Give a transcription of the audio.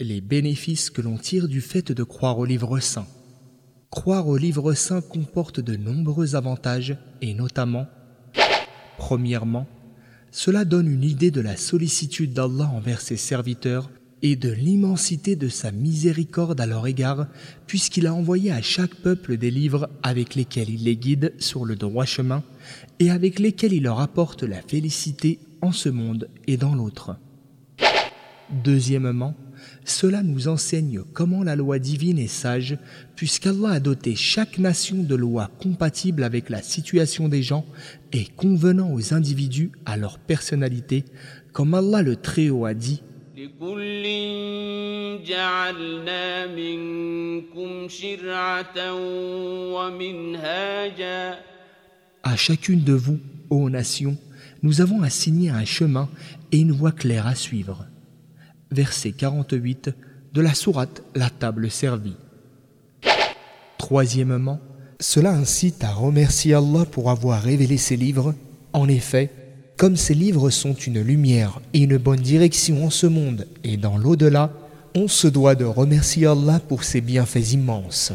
bénéfices que l'on tire du fait de croire au livre saint. Croire au livre saint comporte de nombreux avantages et notamment, premièrement, cela donne une idée de la sollicitude d'Allah envers ses serviteurs et de l'immensité de sa miséricorde à leur égard, puisqu'il a envoyé à chaque peuple des livres avec lesquels il les guide sur le droit chemin et avec lesquels il leur apporte la félicité en ce monde et dans l'autre. Deuxièmement, cela nous enseigne comment la loi divine est sage, puisqu'Allah a doté chaque nation de lois compatibles avec la situation des gens et convenant aux individus à leur personnalité, comme Allah le Très-Haut a dit. À chacune de vous, ô nations, nous avons assigné un chemin et une voie claire à suivre verset 48 de la sourate La table servie. Troisièmement, cela incite à remercier Allah pour avoir révélé ses livres. En effet, comme ces livres sont une lumière et une bonne direction en ce monde et dans l'au-delà, on se doit de remercier Allah pour ses bienfaits immenses.